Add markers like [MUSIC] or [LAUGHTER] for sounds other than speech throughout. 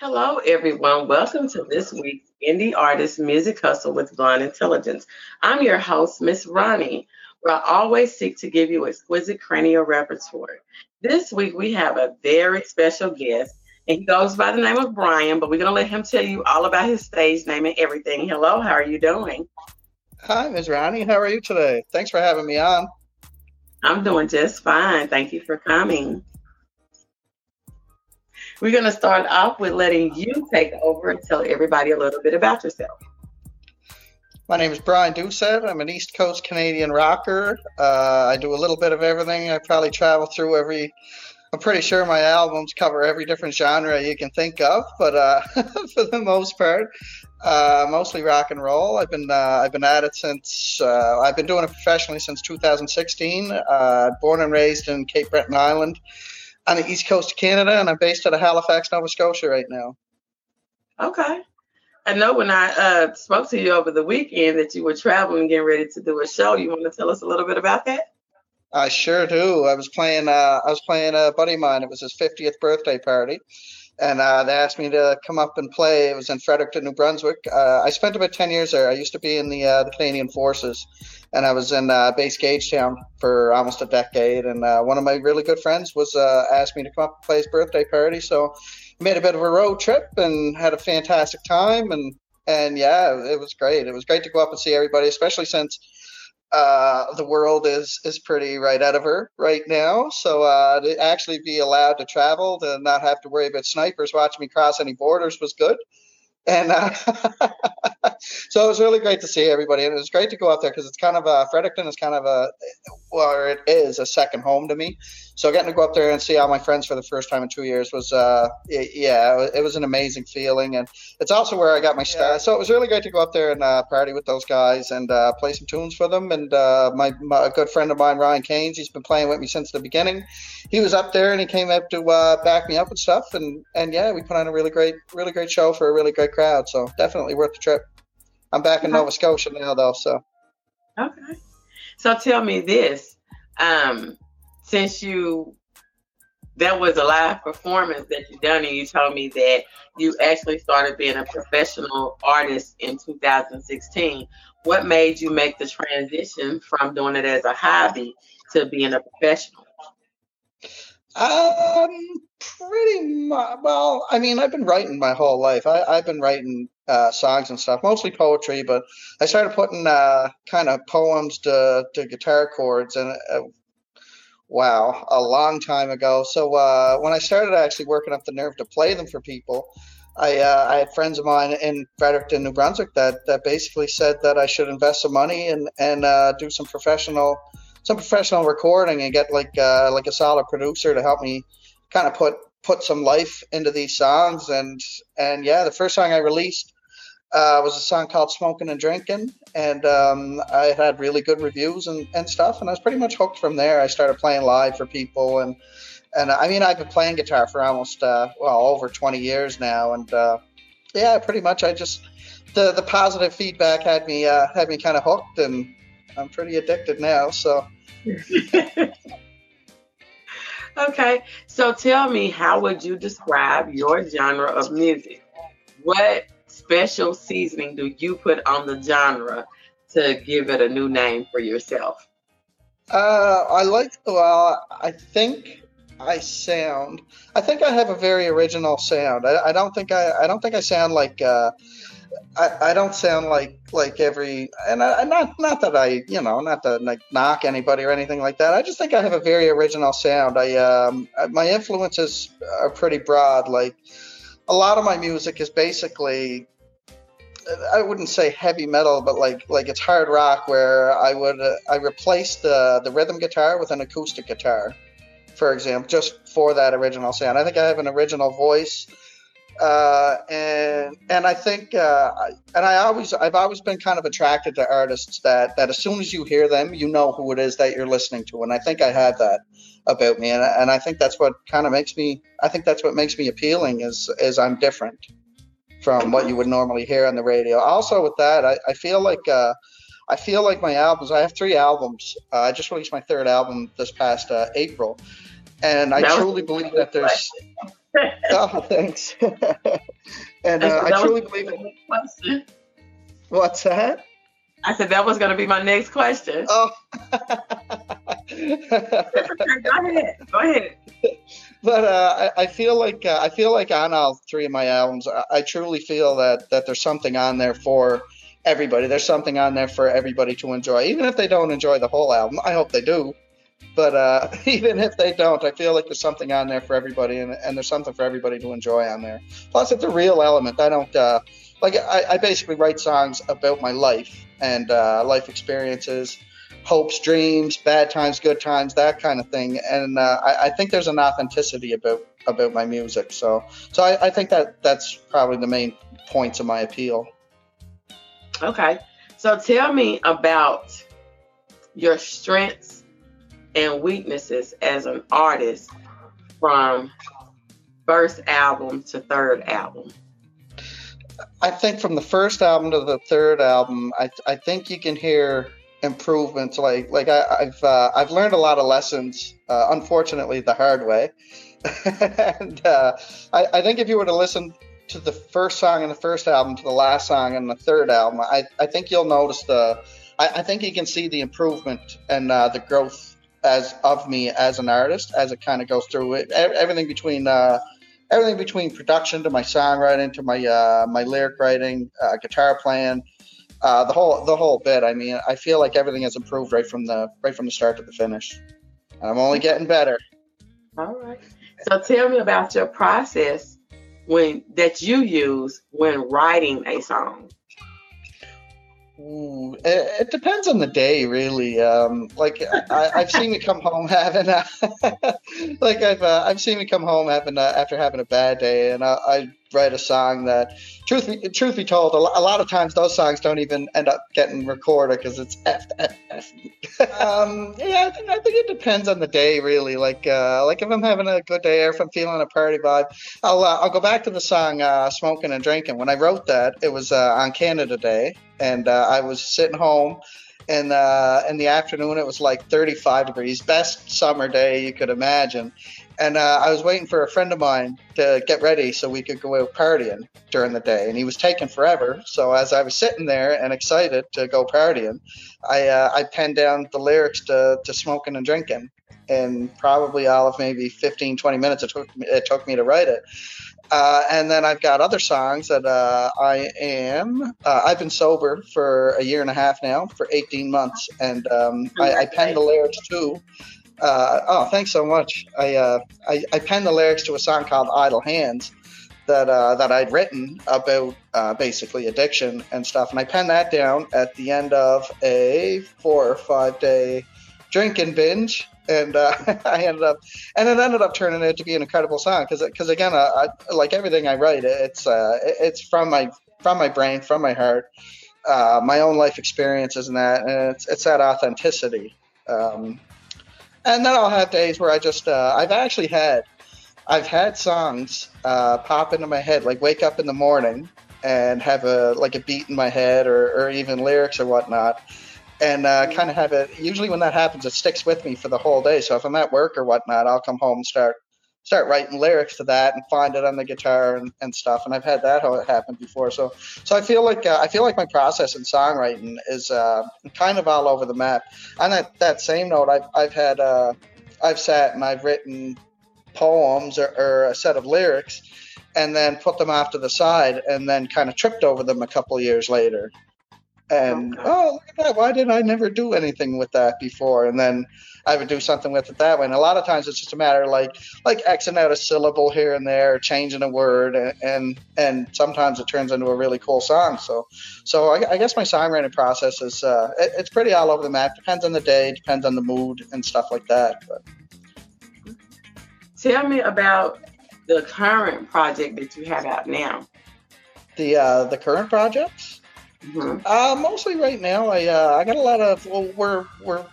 Hello, everyone. Welcome to this week's Indie Artist Music Hustle with Blonde Intelligence. I'm your host, Miss Ronnie, where I always seek to give you exquisite cranial repertoire. This week, we have a very special guest, and he goes by the name of Brian, but we're going to let him tell you all about his stage name and everything. Hello, how are you doing? Hi, Ms. Ronnie. How are you today? Thanks for having me on. I'm doing just fine. Thank you for coming. We're going to start off with letting you take over and tell everybody a little bit about yourself. My name is Brian Doucette. I'm an East Coast Canadian rocker. Uh, I do a little bit of everything. I probably travel through every. I'm pretty sure my albums cover every different genre you can think of, but uh, [LAUGHS] for the most part, uh, mostly rock and roll. I've been uh, I've been at it since uh, I've been doing it professionally since 2016. Uh, born and raised in Cape Breton Island on the east coast of Canada, and I'm based out of Halifax, Nova Scotia right now. Okay. I know when I uh, spoke to you over the weekend that you were traveling, getting ready to do a show. You want to tell us a little bit about that? I sure do. I was playing. Uh, I was playing a buddy of mine. It was his 50th birthday party, and uh, they asked me to come up and play. It was in Fredericton, New Brunswick. Uh, I spent about 10 years there. I used to be in the uh, the Canadian Forces, and I was in uh, base Gagetown for almost a decade. And uh, one of my really good friends was uh, asked me to come up and play his birthday party. So made a bit of a road trip and had a fantastic time. And and yeah, it was great. It was great to go up and see everybody, especially since uh, the world is is pretty right out of her right now. So uh, to actually be allowed to travel, to not have to worry about snipers watching me cross any borders was good. And uh, [LAUGHS] so it was really great to see everybody, and it was great to go out there because it's kind of a Fredericton is kind of a well, it is a second home to me. So getting to go up there and see all my friends for the first time in two years was, uh, yeah, it was an amazing feeling, and it's also where I got my start. Yeah. So it was really great to go up there and uh, party with those guys and uh, play some tunes for them. And uh, my, my a good friend of mine, Ryan Keynes, he's been playing with me since the beginning. He was up there and he came up to uh, back me up and stuff, and and yeah, we put on a really great, really great show for a really great crowd. So definitely worth the trip. I'm back in Nova Scotia now, though. So. Okay. So tell me this. Um, since you that was a live performance that you done and you told me that you actually started being a professional artist in 2016 what made you make the transition from doing it as a hobby to being a professional um pretty much well i mean i've been writing my whole life I, i've been writing uh, songs and stuff, mostly poetry. But I started putting uh, kind of poems to, to guitar chords, and uh, wow, a long time ago. So uh, when I started actually working up the nerve to play them for people, I, uh, I had friends of mine in Fredericton, New Brunswick, that, that basically said that I should invest some money and and uh, do some professional some professional recording and get like like a solid producer to help me kind of put put some life into these songs. And and yeah the first song i released uh, was a song called Smoking and Drinking, and um, I had really good reviews and, and stuff, and I was pretty much hooked from there. I started playing live for people, and and I mean I've been playing guitar for almost uh, well over 20 years now, and uh, yeah, pretty much I just the the positive feedback had me uh, had me kind of hooked, and I'm pretty addicted now. So. [LAUGHS] okay, so tell me, how would you describe your genre of music? What special seasoning do you put on the genre to give it a new name for yourself? Uh, I like, well, I think I sound, I think I have a very original sound. I, I don't think I, I don't think I sound like, uh, I, I don't sound like like every and I, not not that I you know not to like knock anybody or anything like that. I just think I have a very original sound. I um my influences are pretty broad. Like a lot of my music is basically I wouldn't say heavy metal, but like like it's hard rock where I would uh, I replaced the the rhythm guitar with an acoustic guitar, for example, just for that original sound. I think I have an original voice, uh, and and I think uh, and I always I've always been kind of attracted to artists that that as soon as you hear them, you know who it is that you're listening to, and I think I had that about me, and, and I think that's what kind of makes me. I think that's what makes me appealing is is I'm different from what you would normally hear on the radio. Also, with that, I, I feel like uh, I feel like my albums. I have three albums. Uh, I just released my third album this past uh, April, and I truly believe that there's. [LAUGHS] oh, thanks. [LAUGHS] and uh, I truly believe it. What's that? I said that was going to be my next question. Oh. [LAUGHS] Go ahead. Go ahead. But uh, I, I, feel like uh, I feel like on all three of my albums, I, I, truly feel that that there's something on there for everybody. There's something on there for everybody to enjoy, even if they don't enjoy the whole album. I hope they do. But uh, [LAUGHS] even if they don't, I feel like there's something on there for everybody, and, and there's something for everybody to enjoy on there. Plus, it's a real element. I don't uh, like. I, I basically write songs about my life and uh, life experiences, hopes, dreams, bad times, good times, that kind of thing. And uh, I, I, think there's an authenticity about about my music. So, so I, I think that that's probably the main points of my appeal. Okay, so tell me about your strengths and weaknesses as an artist from first album to third album. I think from the first album to the third album, I, I think you can hear improvements. Like like I, have uh, I've learned a lot of lessons, uh, unfortunately the hard way. [LAUGHS] and uh, I, I think if you were to listen to the first song in the first album to the last song in the third album, I, I think you'll notice the I, I think you can see the improvement and uh, the growth as of me as an artist as it kind of goes through it. Everything between uh, everything between production to my songwriting to my uh, my lyric writing, uh, guitar playing, uh, the whole the whole bit. I mean, I feel like everything has improved right from the right from the start to the finish. I'm only getting better. All right. So tell me about your process when that you use when writing a song. It, it, depends on the day, really. Um, like I, have seen me come home [LAUGHS] having, a, [LAUGHS] like I've uh, I've seen me come home having a, after having a bad day, and I, I write a song that, truth be, truth be told, a lot of times those songs don't even end up getting recorded because it's F, F, F. [LAUGHS] um, yeah, I think, I think it depends on the day, really. Like, uh, like if I'm having a good day or if I'm feeling a party vibe, I'll uh, I'll go back to the song uh, "Smoking and Drinking." When I wrote that, it was uh, on Canada Day, and uh, I was sitting home and uh, in the afternoon it was like 35 degrees best summer day you could imagine and uh, I was waiting for a friend of mine to get ready so we could go out partying during the day, and he was taking forever. So as I was sitting there and excited to go partying, I uh, I penned down the lyrics to, to smoking and drinking, and probably all of maybe 15, 20 minutes it took it took me to write it. Uh, and then I've got other songs that uh, I am. Uh, I've been sober for a year and a half now, for 18 months, and um, I, I penned the lyrics too. Uh, oh, thanks so much. I, uh, I, I penned the lyrics to a song called "Idle Hands" that uh, that I'd written about uh, basically addiction and stuff, and I penned that down at the end of a four or five day drinking binge, and uh, [LAUGHS] I ended up and it ended up turning out to be an incredible song because because again, I, I, like everything I write, it's uh, it's from my from my brain, from my heart. my own life experiences and that, and it's, it's that authenticity. Um, and then I'll have days where I just uh, I've actually had I've had songs uh, pop into my head, like wake up in the morning and have a like a beat in my head or, or even lyrics or whatnot, and uh, kind of have it. Usually when that happens, it sticks with me for the whole day. So if I'm at work or whatnot, I'll come home and start start writing lyrics to that and find it on the guitar and, and stuff. And I've had that happen before. So so I feel like uh, I feel like my process in songwriting is uh, kind of all over the map. On that, that same note, I've I've had uh, I've sat and I've written poems or, or a set of lyrics and then put them off to the side and then kind of tripped over them a couple years later and oh look at that. Why did i never do anything with that before? And then i would do something with it that way. And a lot of times it's just a matter of like like xing out a syllable here and there changing a word and and, and sometimes it turns into a really cool song. So so i, I guess my songwriting process is uh, it, it's pretty all over the map. Depends on the day depends on the mood and stuff like that but. Tell me about the current project that you have out now. The uh the current projects Mm-hmm. Uh, mostly right now, I uh, I got a lot of. Well, we're we're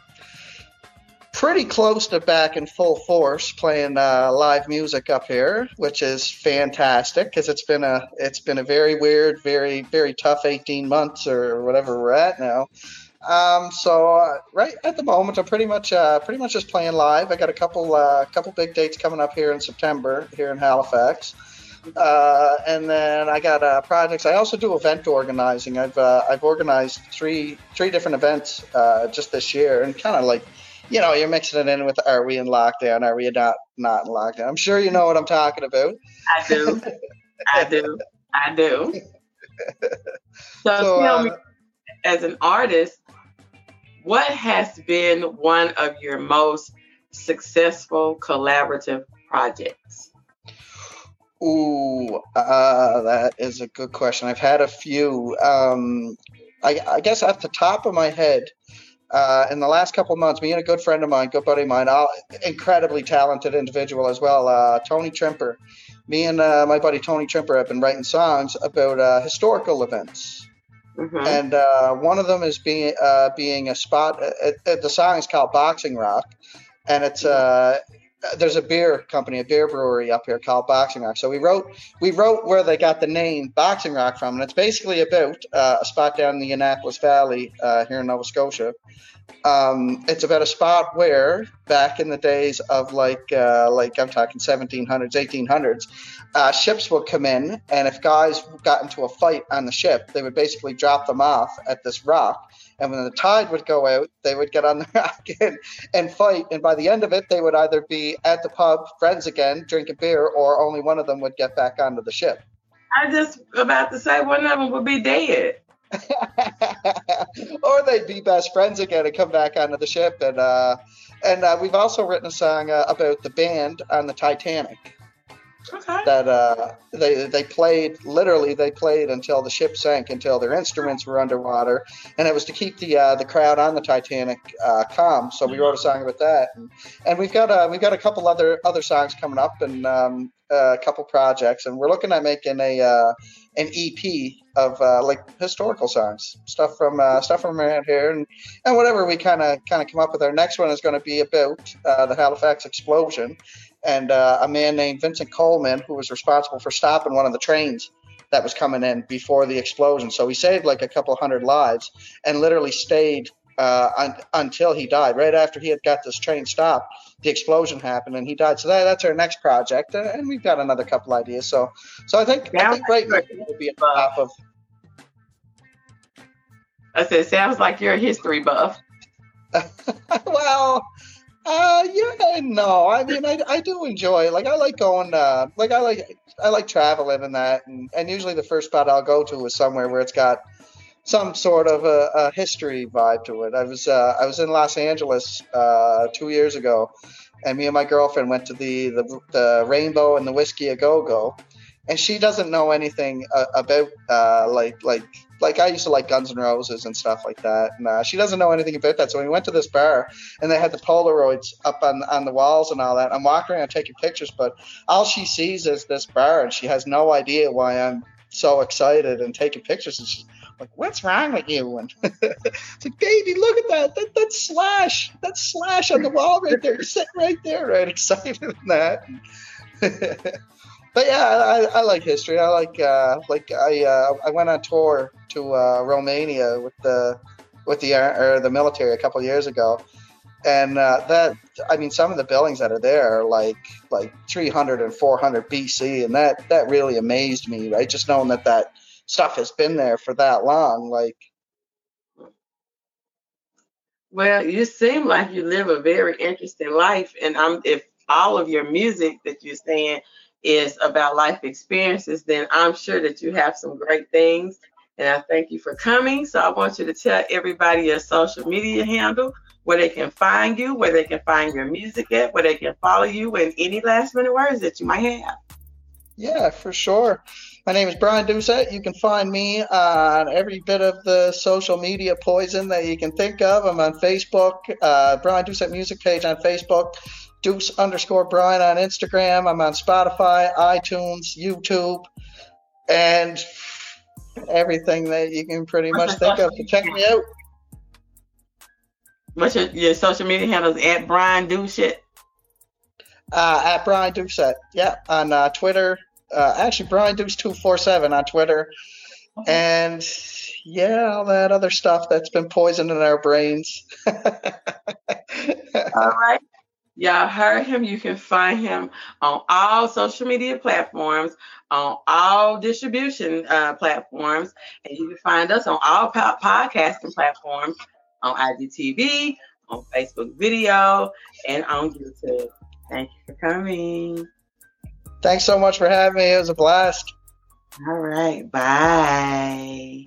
pretty close to back in full force playing uh, live music up here, which is fantastic because it's been a it's been a very weird, very very tough 18 months or whatever we're at now. Um, so uh, right at the moment, I'm pretty much uh, pretty much just playing live. I got a couple uh, couple big dates coming up here in September here in Halifax, uh, and then I got uh, projects. I also do event organizing. I've uh, I've organized three three different events uh, just this year, and kind of like you know you're mixing it in with are we in lockdown? Are we not not in lockdown? I'm sure you know what I'm talking about. I do, I do, I do. So, So, tell uh, me, as an artist, what has been one of your most successful collaborative projects? Ooh, uh, that is a good question. I've had a few. Um, I, I guess off the top of my head, uh, in the last couple of months, me and a good friend of mine, good buddy of mine, all incredibly talented individual as well, uh, Tony Trimper. Me and uh, my buddy Tony Trimper have been writing songs about uh, historical events. Mhm. and uh, one of them is being uh, being a spot. Uh, uh, the song is called Boxing Rock, and it's uh, there's a beer company, a beer brewery up here called Boxing Rock. So we wrote we wrote where they got the name Boxing Rock from, and it's basically about uh, a spot down in the Annapolis Valley uh, here in Nova Scotia. Um, it's about a spot where back in the days of like uh, like I'm talking 1700s, 1800s, uh, ships would come in, and if guys got into a fight on the ship, they would basically drop them off at this rock. And when the tide would go out, they would get on the [LAUGHS] rock and, and fight. And by the end of it, they would either be at the pub, friends again, drinking beer, or only one of them would get back onto the ship. I just about to say one of them would be dead. [LAUGHS] or they'd be best friends again and come back onto the ship. And uh, and uh, we've also written a song uh, about the band on the Titanic. Okay. that uh, they they played literally they played until the ship sank until their instruments were underwater and it was to keep the uh, the crowd on the Titanic uh, calm. So we wrote a song about that. And, and we've got uh, we've got a couple other other songs coming up and um, a couple projects and we're looking at making a uh, an EP of uh, like historical songs. Stuff from uh, stuff from around here and, and whatever we kind of kind of come up with. Our next one is going to be about uh, the Halifax explosion and uh, a man named Vincent Coleman, who was responsible for stopping one of the trains that was coming in before the explosion. So he saved like a couple hundred lives and literally stayed uh, un- until he died. Right after he had got this train stopped, the explosion happened and he died. So that, that's our next project, uh, and we've got another couple ideas. So, so I think I think right now we'll be at the top of. I said, sounds like you're a history buff. [LAUGHS] well, uh, yeah, no. I mean, I, I do enjoy. Like, I like going. Uh, like, I like I like traveling and that. And, and usually, the first spot I'll go to is somewhere where it's got some sort of a, a history vibe to it. I was uh, I was in Los Angeles uh, two years ago, and me and my girlfriend went to the the, the Rainbow and the Whisky a Go Go, and she doesn't know anything uh, about uh, like like like I used to like Guns N' Roses and stuff like that, and uh, she doesn't know anything about that. So we went to this bar, and they had the Polaroids up on on the walls and all that. I'm walking around taking pictures, but all she sees is this bar, and she has no idea why I'm so excited and taking pictures. And she's like, "What's wrong with you?" And [LAUGHS] it's like, "Baby, look at that! that that's Slash! that Slash on the wall right there, sitting right there, right? [LAUGHS] Excited in that." [LAUGHS] but yeah, I, I like history. I like uh, like I uh, I went on tour to uh, Romania with the with the or the military a couple years ago, and uh, that I mean some of the buildings that are there are like like 300 and 400 BC, and that that really amazed me. Right, just knowing that that stuff has been there for that long, like. Well, you seem like you live a very interesting life, and I'm if all of your music that you're saying is about life experiences, then I'm sure that you have some great things. And I thank you for coming. So I want you to tell everybody your social media handle, where they can find you, where they can find your music at, where they can follow you, and any last minute words that you might have. Yeah, for sure. My name is Brian Doucette. You can find me on every bit of the social media poison that you can think of. I'm on Facebook, uh, Brian Doucette Music page on Facebook, Deuce underscore Brian on Instagram. I'm on Spotify, iTunes, YouTube, and everything that you can pretty much think of to check me out. What's your, your social media handles at Brian Doucette? Uh, at Brian Doucette. Yeah, on uh, Twitter. Uh, actually, Brian Deuce two four seven on Twitter. And yeah, all that other stuff that's been poisoning our brains. [LAUGHS] all right. Y'all heard him. You can find him on all social media platforms, on all distribution uh, platforms, and you can find us on all po- podcasting platforms on IGTV, on Facebook video, and on YouTube. Thank you for coming. Thanks so much for having me. It was a blast. All right. Bye.